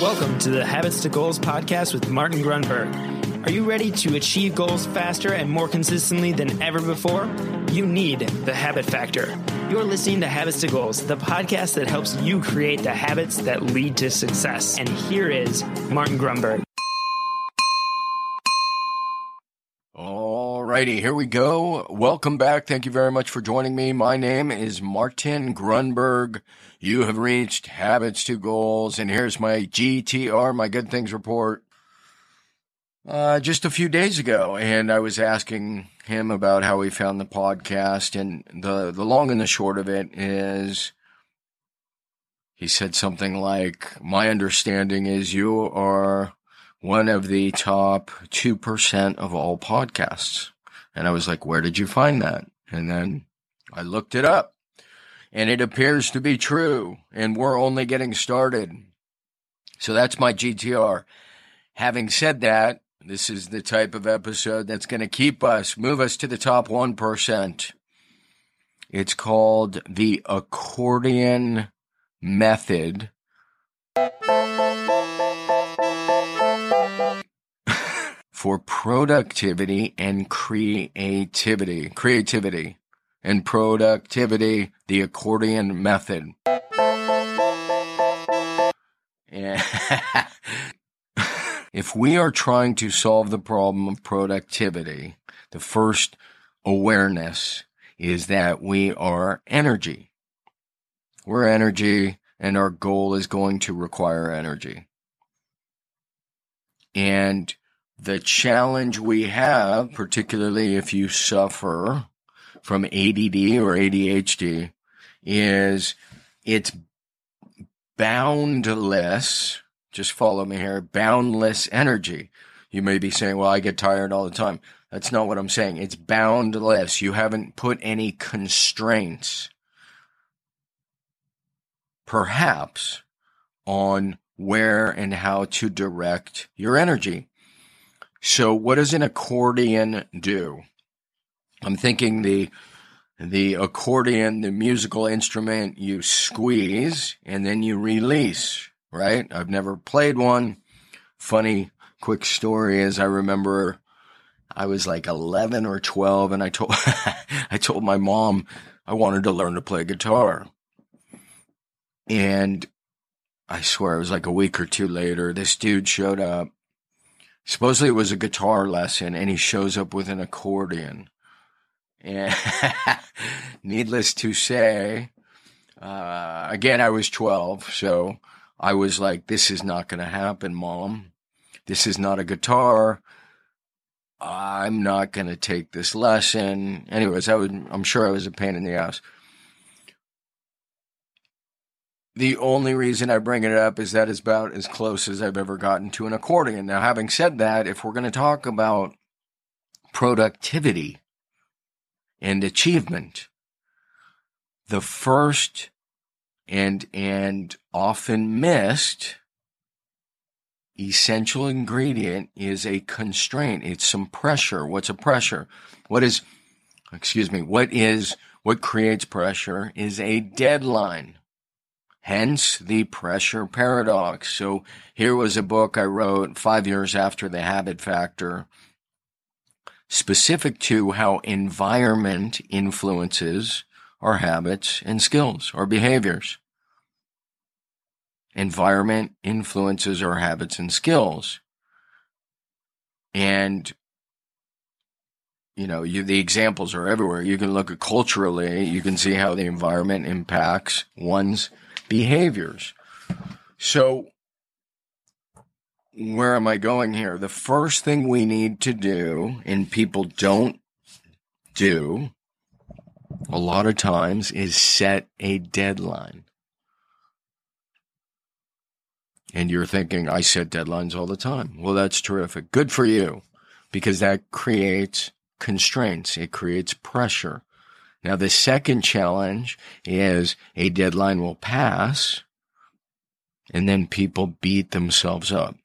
Welcome to the Habits to Goals podcast with Martin Grunberg. Are you ready to achieve goals faster and more consistently than ever before? You need the habit factor. You're listening to Habits to Goals, the podcast that helps you create the habits that lead to success. And here is Martin Grunberg. Alrighty, here we go. Welcome back. Thank you very much for joining me. My name is Martin Grunberg. You have reached Habits to Goals, and here's my GTR, my Good Things Report. Uh, just a few days ago, and I was asking him about how he found the podcast, and the the long and the short of it is, he said something like, "My understanding is you are one of the top two percent of all podcasts," and I was like, "Where did you find that?" And then I looked it up, and it appears to be true, and we're only getting started. So that's my GTR. Having said that, this is the type of episode that's going to keep us, move us to the top 1%. It's called the accordion method. For productivity and creativity. Creativity and productivity, the accordion method. if we are trying to solve the problem of productivity, the first awareness is that we are energy. We're energy and our goal is going to require energy. And the challenge we have, particularly if you suffer from ADD or ADHD is it's boundless. Just follow me here. Boundless energy. You may be saying, well, I get tired all the time. That's not what I'm saying. It's boundless. You haven't put any constraints, perhaps, on where and how to direct your energy. So what does an accordion do? I'm thinking the the accordion, the musical instrument, you squeeze and then you release, right? I've never played one. Funny quick story is I remember I was like 11 or 12 and I told I told my mom I wanted to learn to play guitar. And I swear it was like a week or two later this dude showed up. Supposedly it was a guitar lesson and he shows up with an accordion. And needless to say, uh, again, I was 12. So I was like, this is not going to happen, mom. This is not a guitar. I'm not going to take this lesson. Anyways, I would, I'm sure I was a pain in the ass. The only reason I bring it up is that it's about as close as I've ever gotten to an accordion. Now, having said that, if we're going to talk about productivity, and achievement. The first and, and often missed essential ingredient is a constraint. It's some pressure. What's a pressure? What is, excuse me, what is, what creates pressure is a deadline. Hence the pressure paradox. So here was a book I wrote five years after the habit factor specific to how environment influences our habits and skills, our behaviors. Environment influences our habits and skills. And, you know, you, the examples are everywhere. You can look at culturally, you can see how the environment impacts one's behaviors. So where am I going here? The first thing we need to do, and people don't do a lot of times, is set a deadline. And you're thinking, I set deadlines all the time. Well, that's terrific. Good for you because that creates constraints. It creates pressure. Now, the second challenge is a deadline will pass and then people beat themselves up.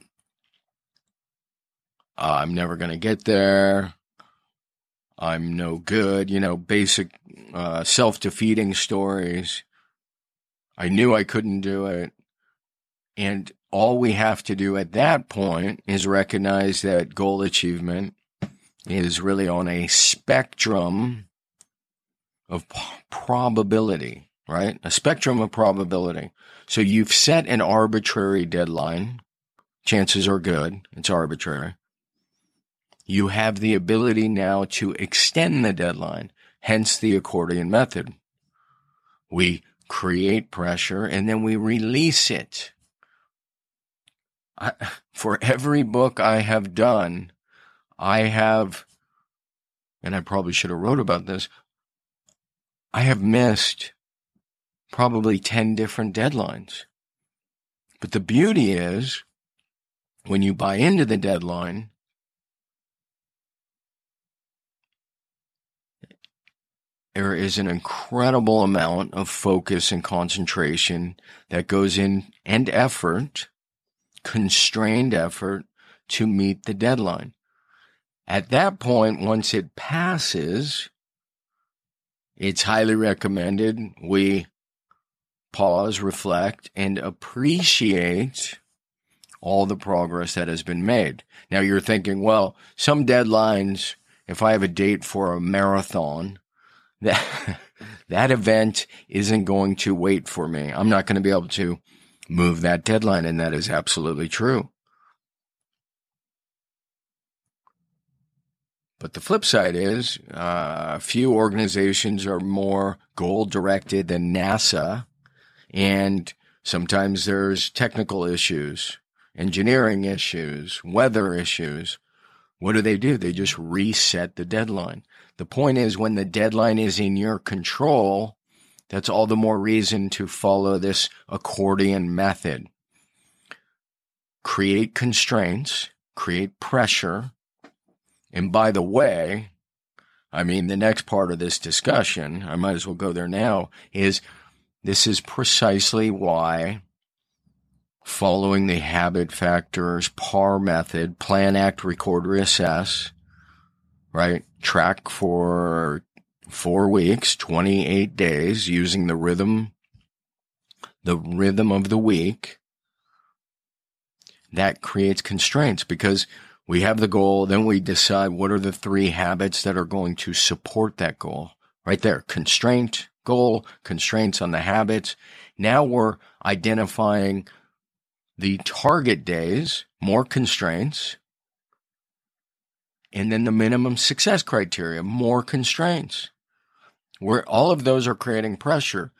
Uh, I'm never going to get there. I'm no good. You know, basic uh, self defeating stories. I knew I couldn't do it. And all we have to do at that point is recognize that goal achievement is really on a spectrum of probability, right? A spectrum of probability. So you've set an arbitrary deadline. Chances are good. It's arbitrary. You have the ability now to extend the deadline, hence the accordion method. We create pressure and then we release it. I, for every book I have done, I have, and I probably should have wrote about this, I have missed probably 10 different deadlines. But the beauty is when you buy into the deadline, there is an incredible amount of focus and concentration that goes in and effort, constrained effort to meet the deadline. At that point, once it passes, it's highly recommended we pause, reflect, and appreciate all the progress that has been made. Now you're thinking, well, some deadlines, if I have a date for a marathon, that that event isn't going to wait for me. I'm not going to be able to move that deadline, and that is absolutely true. But the flip side is, uh, few organizations are more goal directed than NASA, and sometimes there's technical issues, engineering issues, weather issues. What do they do? They just reset the deadline. The point is, when the deadline is in your control, that's all the more reason to follow this accordion method. Create constraints, create pressure. And by the way, I mean, the next part of this discussion, I might as well go there now, is this is precisely why following the habit factors PAR method, plan, act, record, reassess, right? Track for four weeks, 28 days using the rhythm, the rhythm of the week. That creates constraints because we have the goal. Then we decide what are the three habits that are going to support that goal right there. Constraint, goal, constraints on the habits. Now we're identifying the target days, more constraints, and then the minimum success criteria, more constraints. Where all of those are creating pressure.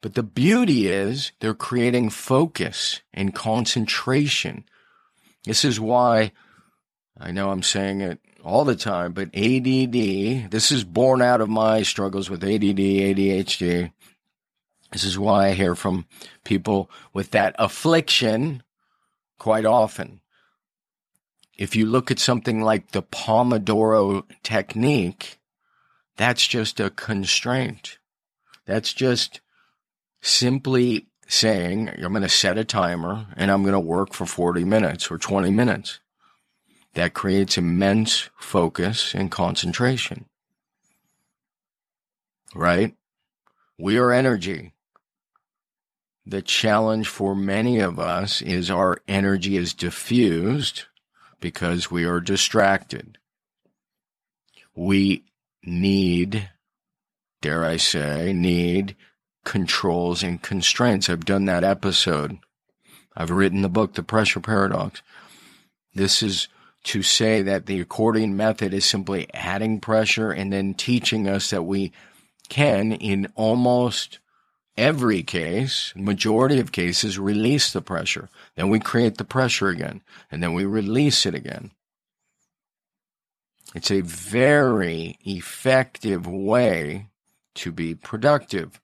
But the beauty is they're creating focus and concentration. This is why I know I'm saying it all the time, but ADD, this is born out of my struggles with ADD, ADHD. This is why I hear from people with that affliction quite often if you look at something like the Pomodoro technique, that's just a constraint. That's just simply saying, I'm going to set a timer and I'm going to work for 40 minutes or 20 minutes. That creates immense focus and concentration. Right? We are energy. The challenge for many of us is our energy is diffused because we are distracted. We need, dare I say, need controls and constraints. I've done that episode. I've written the book, The Pressure Paradox. This is to say that the accordion method is simply adding pressure and then teaching us that we can, in almost every case, majority of cases, release the pressure. Then we create the pressure again, and then we release it again. It's a very effective way to be productive.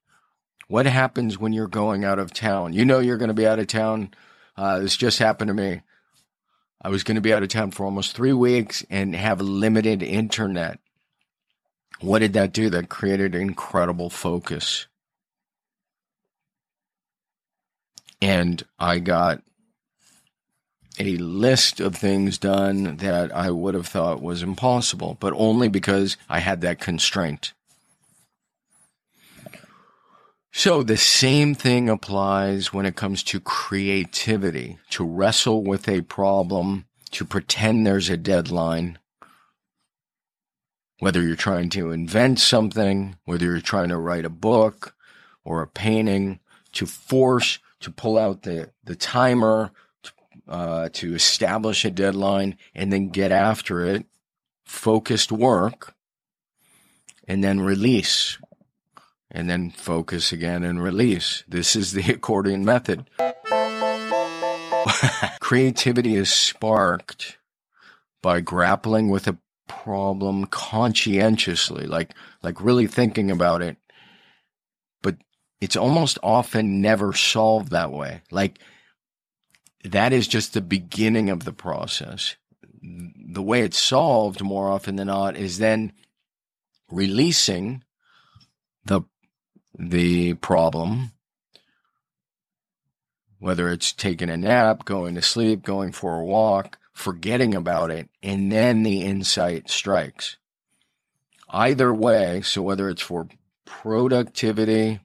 What happens when you're going out of town? You know you're going to be out of town. Uh, this just happened to me. I was going to be out of town for almost three weeks and have limited internet. What did that do? That created incredible focus. and I got a list of things done that I would have thought was impossible, but only because I had that constraint. So the same thing applies when it comes to creativity, to wrestle with a problem, to pretend there's a deadline. Whether you're trying to invent something, whether you're trying to write a book or a painting, to force, to pull out the, the timer, uh, to establish a deadline and then get after it, focused work, and then release and then focus again and release. This is the accordion method. Creativity is sparked by grappling with a problem conscientiously, like, like really thinking about it. But it's almost often never solved that way. Like that is just the beginning of the process. The way it's solved more often than not is then releasing the the problem, whether it's taking a nap, going to sleep, going for a walk, forgetting about it, and then the insight strikes. Either way, so whether it's for productivity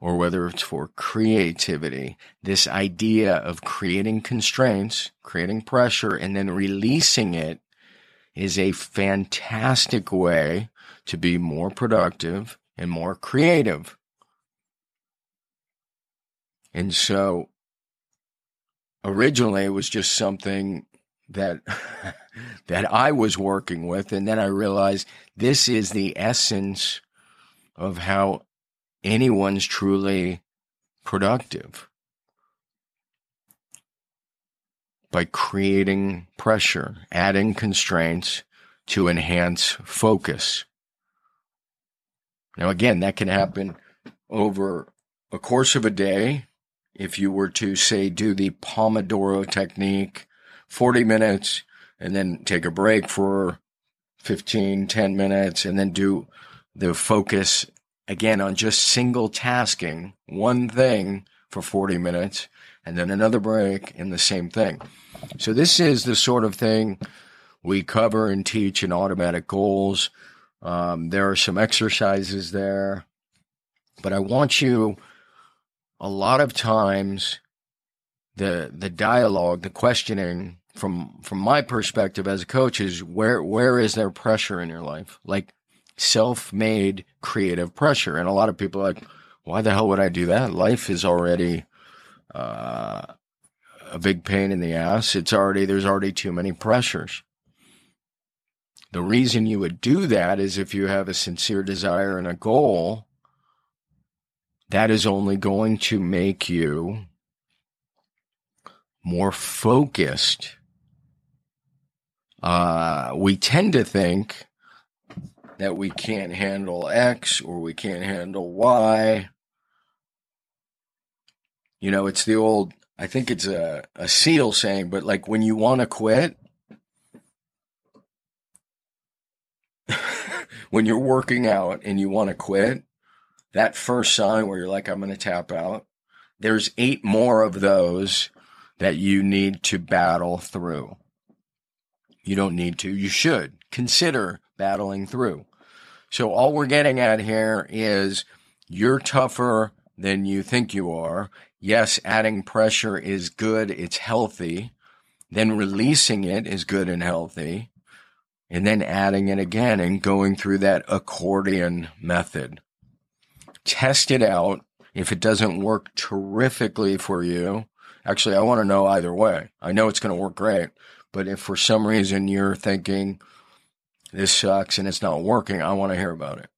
or whether it's for creativity, this idea of creating constraints, creating pressure, and then releasing it is a fantastic way to be more productive and more creative. And so originally it was just something that that I was working with and then I realized this is the essence of how anyone's truly productive by creating pressure, adding constraints to enhance focus. Now, again, that can happen over a course of a day. If you were to say, do the Pomodoro technique, 40 minutes, and then take a break for 15, 10 minutes, and then do the focus again on just single tasking one thing for 40 minutes and then another break and the same thing. So this is the sort of thing we cover and teach in automatic goals. Um, there are some exercises there, but I want you a lot of times the the dialogue, the questioning from from my perspective as a coach is where where is there pressure in your life? Like self-made creative pressure. And a lot of people are like, why the hell would I do that? Life is already uh, a big pain in the ass. It's already there's already too many pressures. The reason you would do that is if you have a sincere desire and a goal, that is only going to make you more focused. Uh, we tend to think that we can't handle X or we can't handle Y. You know, it's the old, I think it's a, a SEAL saying, but like when you want to quit, when you're working out and you want to quit, that first sign where you're like, I'm going to tap out, there's eight more of those that you need to battle through. You don't need to. You should consider battling through. So all we're getting at here is you're tougher than you think you are. Yes, adding pressure is good. It's healthy. Then releasing it is good and healthy. And then adding it again and going through that accordion method. Test it out. If it doesn't work terrifically for you, actually, I want to know either way. I know it's going to work great. But if for some reason you're thinking, this sucks and it's not working. I want to hear about it.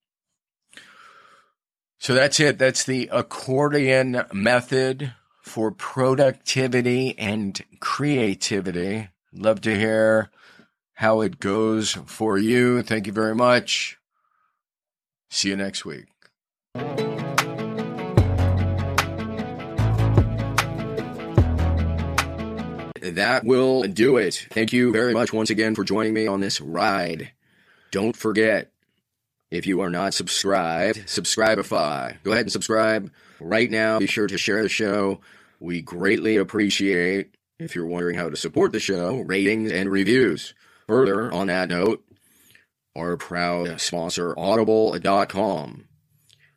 So that's it. That's the accordion method for productivity and creativity. Love to hear how it goes for you. Thank you very much. See you next week. That will do it. Thank you very much once again for joining me on this ride. Don't forget, if you are not subscribed, subscribeify. Go ahead and subscribe right now. Be sure to share the show. We greatly appreciate, if you're wondering how to support the show, ratings and reviews. Further, on that note, our proud sponsor, Audible.com.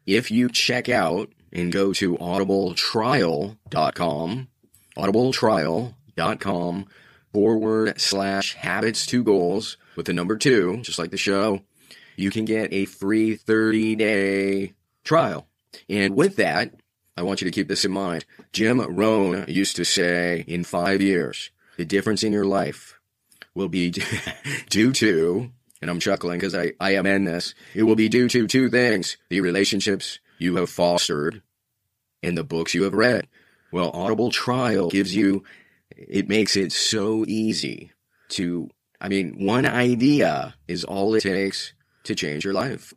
if you check out and go to audibletrial.com, audibletrial.com forward slash habits to goals with the number two, just like the show, you can get a free 30 day trial. And with that, I want you to keep this in mind. Jim Rohn used to say in five years, the difference in your life will be due to, and I'm chuckling because I, I am in this, it will be due to two things the relationships you have fostered and the books you have read. Well, Audible Trial gives you, it makes it so easy to, I mean, one idea is all it takes to change your life.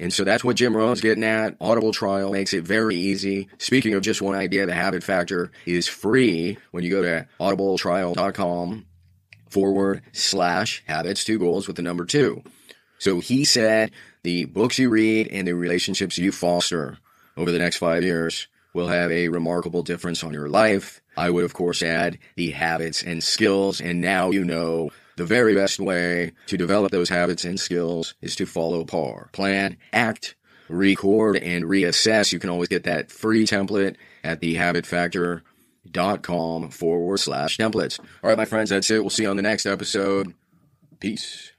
And so that's what Jim Rohn's getting at. Audible trial makes it very easy. Speaking of just one idea, the habit factor is free when you go to audibletrial.com forward slash habits two goals with the number two. So he said the books you read and the relationships you foster over the next five years will have a remarkable difference on your life. I would, of course, add the habits and skills. And now you know the very best way to develop those habits and skills is to follow PAR. Plan, act, record, and reassess. You can always get that free template at the Habit thehabitfactor.com forward slash templates. All right, my friends, that's it. We'll see you on the next episode. Peace.